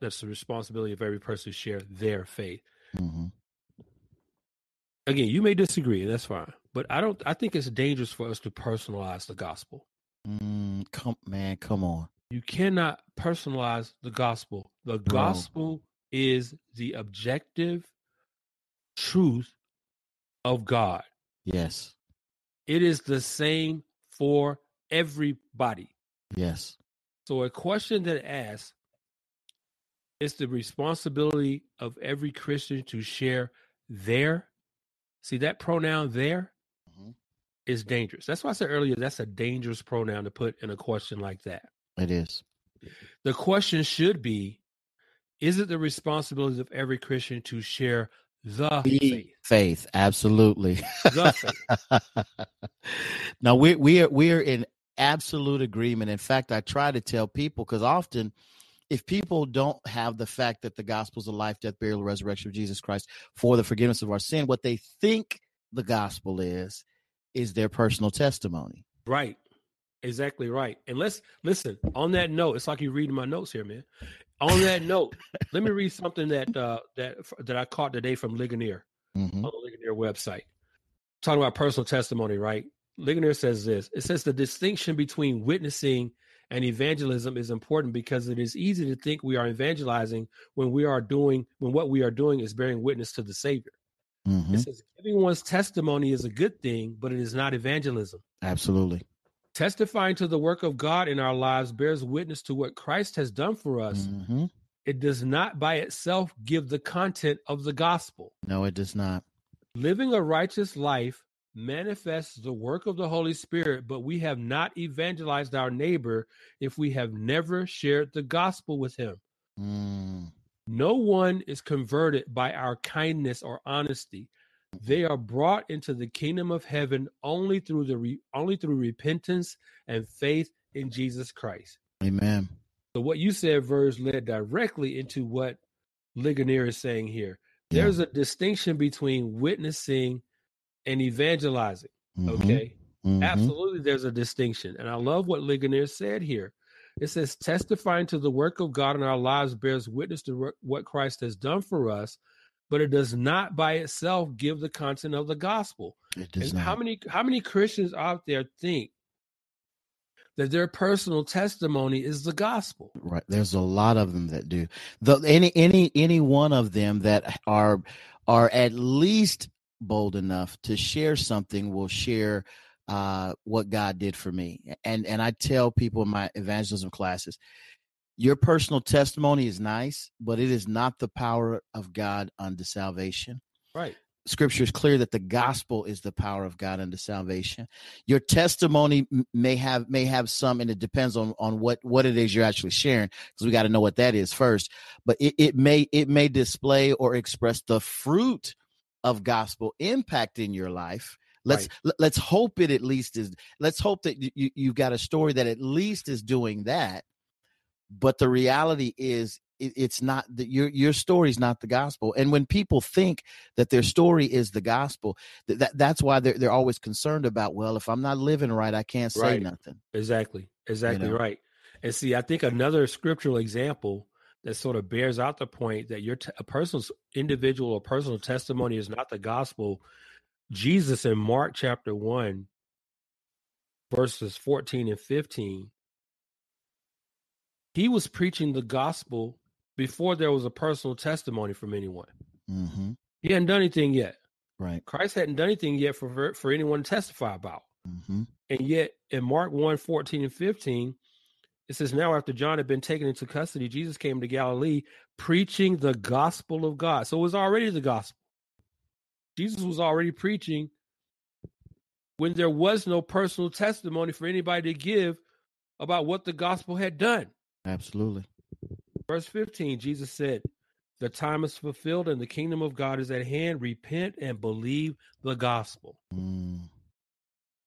that's the responsibility of every person to share their faith. Mm-hmm. Again, you may disagree, and that's fine. But I don't. I think it's dangerous for us to personalize the gospel. Mm, come, man, come on. You cannot personalize the gospel. The gospel is the objective truth of God. Yes. It is the same for everybody. Yes. So a question that asks, it's the responsibility of every Christian to share their. See that pronoun there mm-hmm. is dangerous. That's why I said earlier that's a dangerous pronoun to put in a question like that. It is. The question should be Is it the responsibility of every Christian to share the faith? Faith, absolutely. The faith. now we we are we are in absolute agreement. In fact, I try to tell people because often if people don't have the fact that the gospel is the life, death, burial, resurrection of Jesus Christ for the forgiveness of our sin, what they think the gospel is, is their personal testimony. Right. Exactly right. And let's listen on that note. It's like you're reading my notes here, man. On that note, let me read something that uh, that that I caught today from Ligonier mm-hmm. on the Ligonier website. Talking about personal testimony, right? Ligonier says this. It says the distinction between witnessing and evangelism is important because it is easy to think we are evangelizing when we are doing when what we are doing is bearing witness to the savior. Mm-hmm. it says giving one's testimony is a good thing but it is not evangelism. Absolutely. Testifying to the work of god in our lives bears witness to what christ has done for us. Mm-hmm. it does not by itself give the content of the gospel. No it does not. Living a righteous life manifests the work of the Holy Spirit, but we have not evangelized our neighbor if we have never shared the gospel with him. Mm. No one is converted by our kindness or honesty. They are brought into the kingdom of heaven only through the re- only through repentance and faith in Jesus Christ. Amen. So what you said, Verge, led directly into what Ligonier is saying here. There's yeah. a distinction between witnessing and evangelizing. Mm-hmm. Okay. Mm-hmm. Absolutely, there's a distinction. And I love what Ligonier said here. It says, testifying to the work of God in our lives bears witness to what Christ has done for us, but it does not by itself give the content of the gospel. It does and not. How many how many Christians out there think that their personal testimony is the gospel? Right. There's a lot of them that do. The any any any one of them that are are at least bold enough to share something will share uh, what God did for me. And and I tell people in my evangelism classes, your personal testimony is nice, but it is not the power of God unto salvation. Right. Scripture is clear that the gospel is the power of God unto salvation. Your testimony may have may have some, and it depends on on what what it is you're actually sharing, because we got to know what that is first. But it, it may it may display or express the fruit of gospel impact in your life let's right. let's hope it at least is let's hope that you you've got a story that at least is doing that but the reality is it, it's not that your your story is not the gospel. And when people think that their story is the gospel, that, that that's why they're they're always concerned about. Well, if I'm not living right, I can't say right. nothing. Exactly, exactly you know? right. And see, I think another scriptural example that sort of bears out the point that your t- a person's individual or personal testimony is not the gospel. Jesus in Mark chapter one, verses fourteen and fifteen he was preaching the gospel before there was a personal testimony from anyone. Mm-hmm. He hadn't done anything yet. Right. Christ hadn't done anything yet for for anyone to testify about. Mm-hmm. And yet in Mark 1, 14 and 15, it says, Now after John had been taken into custody, Jesus came to Galilee preaching the gospel of God. So it was already the gospel. Jesus was already preaching when there was no personal testimony for anybody to give about what the gospel had done. Absolutely. Verse 15, Jesus said, The time is fulfilled and the kingdom of God is at hand. Repent and believe the gospel. Mm.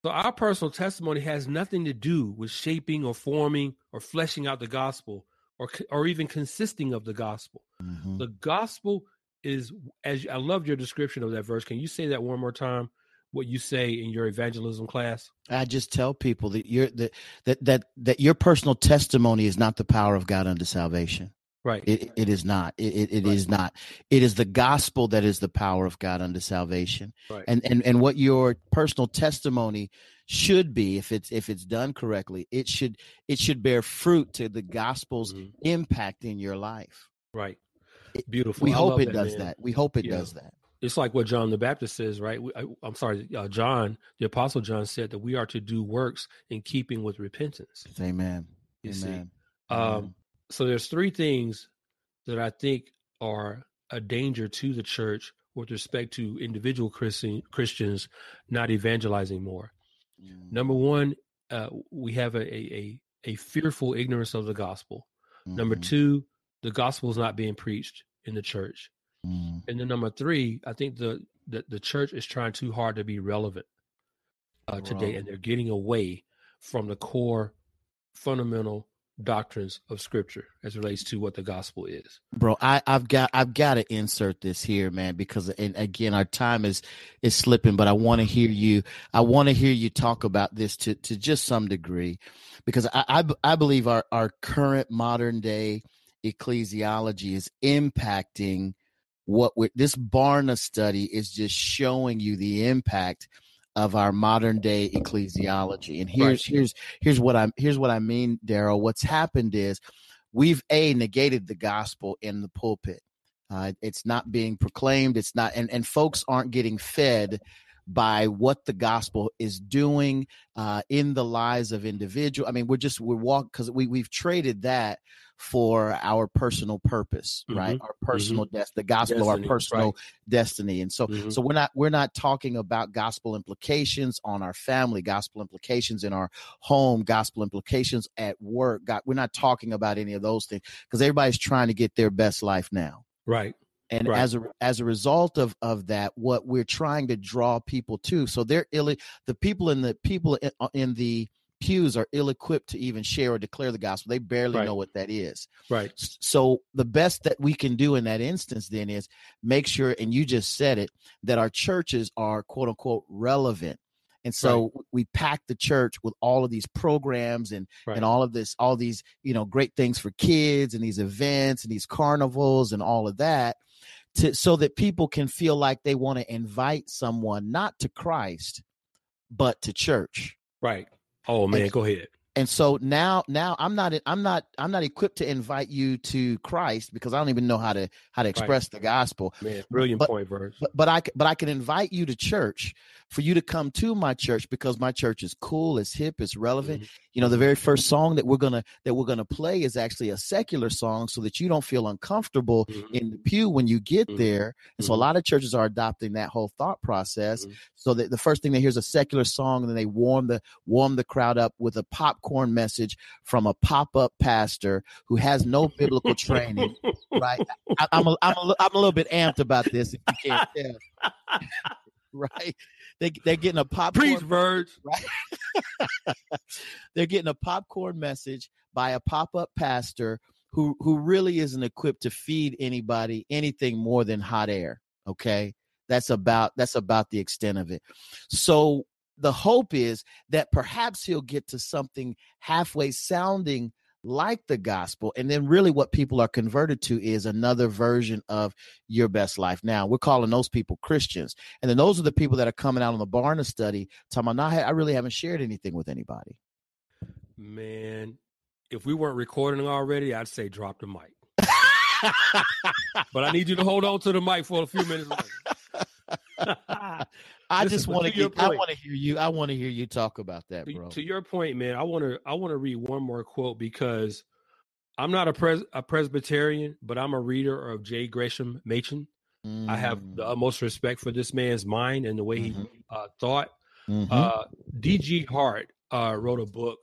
So, our personal testimony has nothing to do with shaping or forming or fleshing out the gospel or, or even consisting of the gospel. Mm-hmm. The gospel is, as I love your description of that verse. Can you say that one more time? what you say in your evangelism class? I just tell people that your that that that that your personal testimony is not the power of God unto salvation. Right. It it is not. It it, it right. is not. It is the gospel that is the power of God unto salvation. Right. And and and what your personal testimony should be if it's if it's done correctly, it should it should bear fruit to the gospel's mm-hmm. impact in your life. Right. Beautiful. We I hope it that, does man. that. We hope it yeah. does that it's like what John the Baptist says, right? I, am sorry, uh, John, the Apostle John said that we are to do works in keeping with repentance. Amen. You Amen. see, um, so there's three things that I think are a danger to the church with respect to individual Christian, Christians not evangelizing more. Mm. Number one, uh, we have a, a, a fearful ignorance of the gospel. Mm. Number two, the gospel is not being preached in the church. Mm. And then number three, I think the, the, the church is trying too hard to be relevant uh, today, and they're getting away from the core fundamental doctrines of scripture as relates to what the gospel is. Bro i i've got i've got to insert this here man because and again our time is is slipping but i want to hear you i want to hear you talk about this to to just some degree because i i, I believe our our current modern day ecclesiology is impacting what we this Barna study is just showing you the impact of our modern day ecclesiology. And here's right. here's here's what I'm here's what I mean, Daryl. What's happened is we've a negated the gospel in the pulpit. Uh, it's not being proclaimed. It's not, and and folks aren't getting fed by what the gospel is doing uh, in the lives of individual. I mean, we're just we're walk because we we've traded that for our personal purpose, mm-hmm. right? Our personal mm-hmm. the gospel, destiny, our personal right. destiny. And so, mm-hmm. so we're not we're not talking about gospel implications on our family, gospel implications in our home, gospel implications at work. God, we're not talking about any of those things because everybody's trying to get their best life now. Right and right. as a as a result of of that what we're trying to draw people to so they're ill the people in the people in, uh, in the pews are ill equipped to even share or declare the gospel they barely right. know what that is right so the best that we can do in that instance then is make sure and you just said it that our churches are quote unquote relevant and so right. we pack the church with all of these programs and right. and all of this all these you know great things for kids and these events and these carnivals and all of that to so that people can feel like they want to invite someone not to Christ but to church. Right. Oh man, and, go ahead. and so now now i'm not i'm not i'm not equipped to invite you to christ because i don't even know how to how to express right. the gospel. Man, brilliant but, point Verge. but, but i but i can invite you to church for you to come to my church because my church is cool it's hip it's relevant mm-hmm. you know the very first song that we're gonna that we're gonna play is actually a secular song so that you don't feel uncomfortable mm-hmm. in the pew when you get mm-hmm. there and so a mm-hmm. lot of churches are adopting that whole thought process mm-hmm. so that the first thing they hear is a secular song and then they warm the warm the crowd up with a popcorn message from a pop-up pastor who has no biblical training, right? I, am a, I'm, a, I'm a little bit amped about this, if you can't tell. right? They, they're getting a popcorn. Preach, Verge. Right? they're getting a popcorn message by a pop-up pastor who who really isn't equipped to feed anybody anything more than hot air. Okay, that's about that's about the extent of it. So the hope is that perhaps he'll get to something halfway sounding like the gospel and then really what people are converted to is another version of your best life. Now we're calling those people christians and then those are the people that are coming out on the barna study talking about i really haven't shared anything with anybody. Man if we weren't recording already i'd say drop the mic. But i need you to hold on to the mic for a few minutes I just want to I want to hear you. I want to hear you talk about that, bro. To your point, man, I want to I want to read one more quote because I'm not a pres a Presbyterian, but I'm a reader of J. Gresham Machen. Mm. I have the mm. utmost respect for this man's mind and the way mm-hmm. he uh, thought. Mm-hmm. Uh, D.G. Hart uh, wrote a book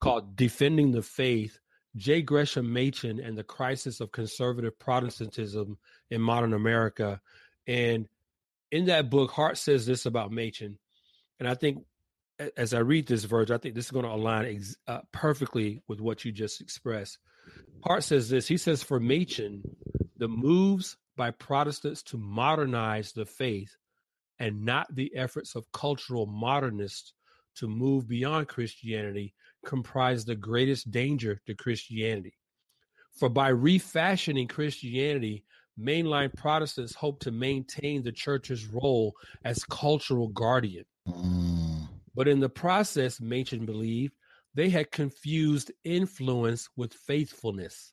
called "Defending the Faith." J. Gresham Machen and the crisis of conservative Protestantism in modern America, and in that book, Hart says this about Machen, and I think as I read this Verge, I think this is going to align ex- uh, perfectly with what you just expressed. Hart says this. He says, "For Machen, the moves by Protestants to modernize the faith, and not the efforts of cultural modernists to move beyond Christianity, comprise the greatest danger to Christianity. For by refashioning Christianity, mainline Protestants hope to maintain the church's role as cultural guardian. Mm. But in the process, Machen believed they had confused influence with faithfulness.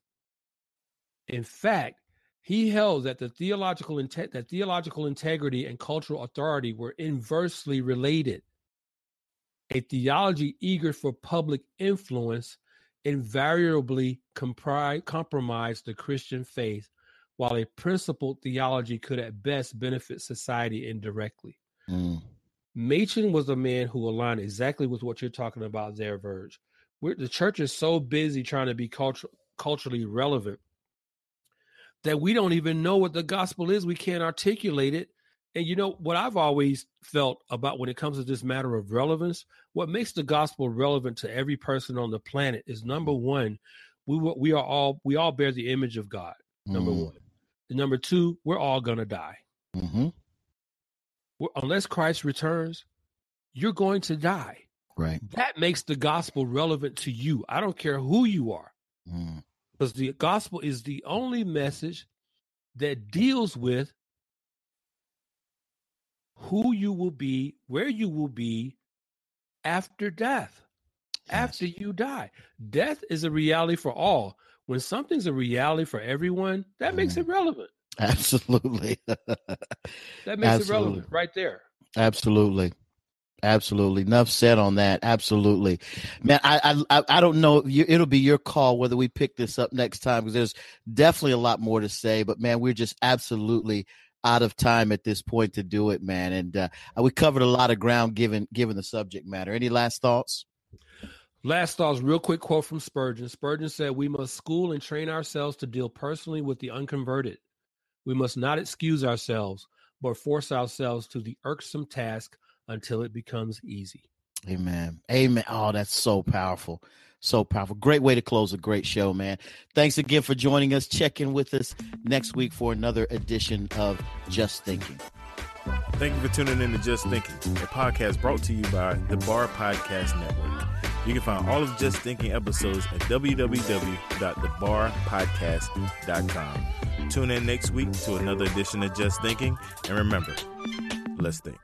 In fact, he held that the theological inte- that theological integrity and cultural authority were inversely related. A theology eager for public influence invariably compri- compromised the Christian faith while a principled theology could at best benefit society indirectly. Mm. Machen was a man who aligned exactly with what you're talking about there, Verge. We're, the church is so busy trying to be culture, culturally relevant that we don't even know what the gospel is. We can't articulate it. And you know what I've always felt about when it comes to this matter of relevance, what makes the gospel relevant to every person on the planet is number one, we we are all we all bear the image of God. Number mm. one. Number two, we're all going to die. Mm-hmm. Unless Christ returns, you're going to die. Right. That makes the gospel relevant to you. I don't care who you are. Mm. Because the gospel is the only message that deals with who you will be, where you will be after death, yes. after you die. Death is a reality for all when something's a reality for everyone, that makes it mm. relevant. Absolutely. that makes Absolutely. it relevant right there. Absolutely. Absolutely. Enough said on that. Absolutely, man. I I I don't know. It'll be your call whether we pick this up next time because there's definitely a lot more to say. But man, we're just absolutely out of time at this point to do it, man. And uh, we covered a lot of ground given given the subject matter. Any last thoughts? Last thoughts, real quick quote from Spurgeon. Spurgeon said, We must school and train ourselves to deal personally with the unconverted. We must not excuse ourselves, but force ourselves to the irksome task until it becomes easy. Amen. Amen. Oh, that's so powerful. So powerful. Great way to close a great show, man. Thanks again for joining us. Check in with us next week for another edition of Just Thinking. Thank you for tuning in to Just Thinking, a podcast brought to you by the Bar Podcast Network. You can find all of Just Thinking episodes at www.thebarpodcast.com. Tune in next week to another edition of Just Thinking, and remember, let's think.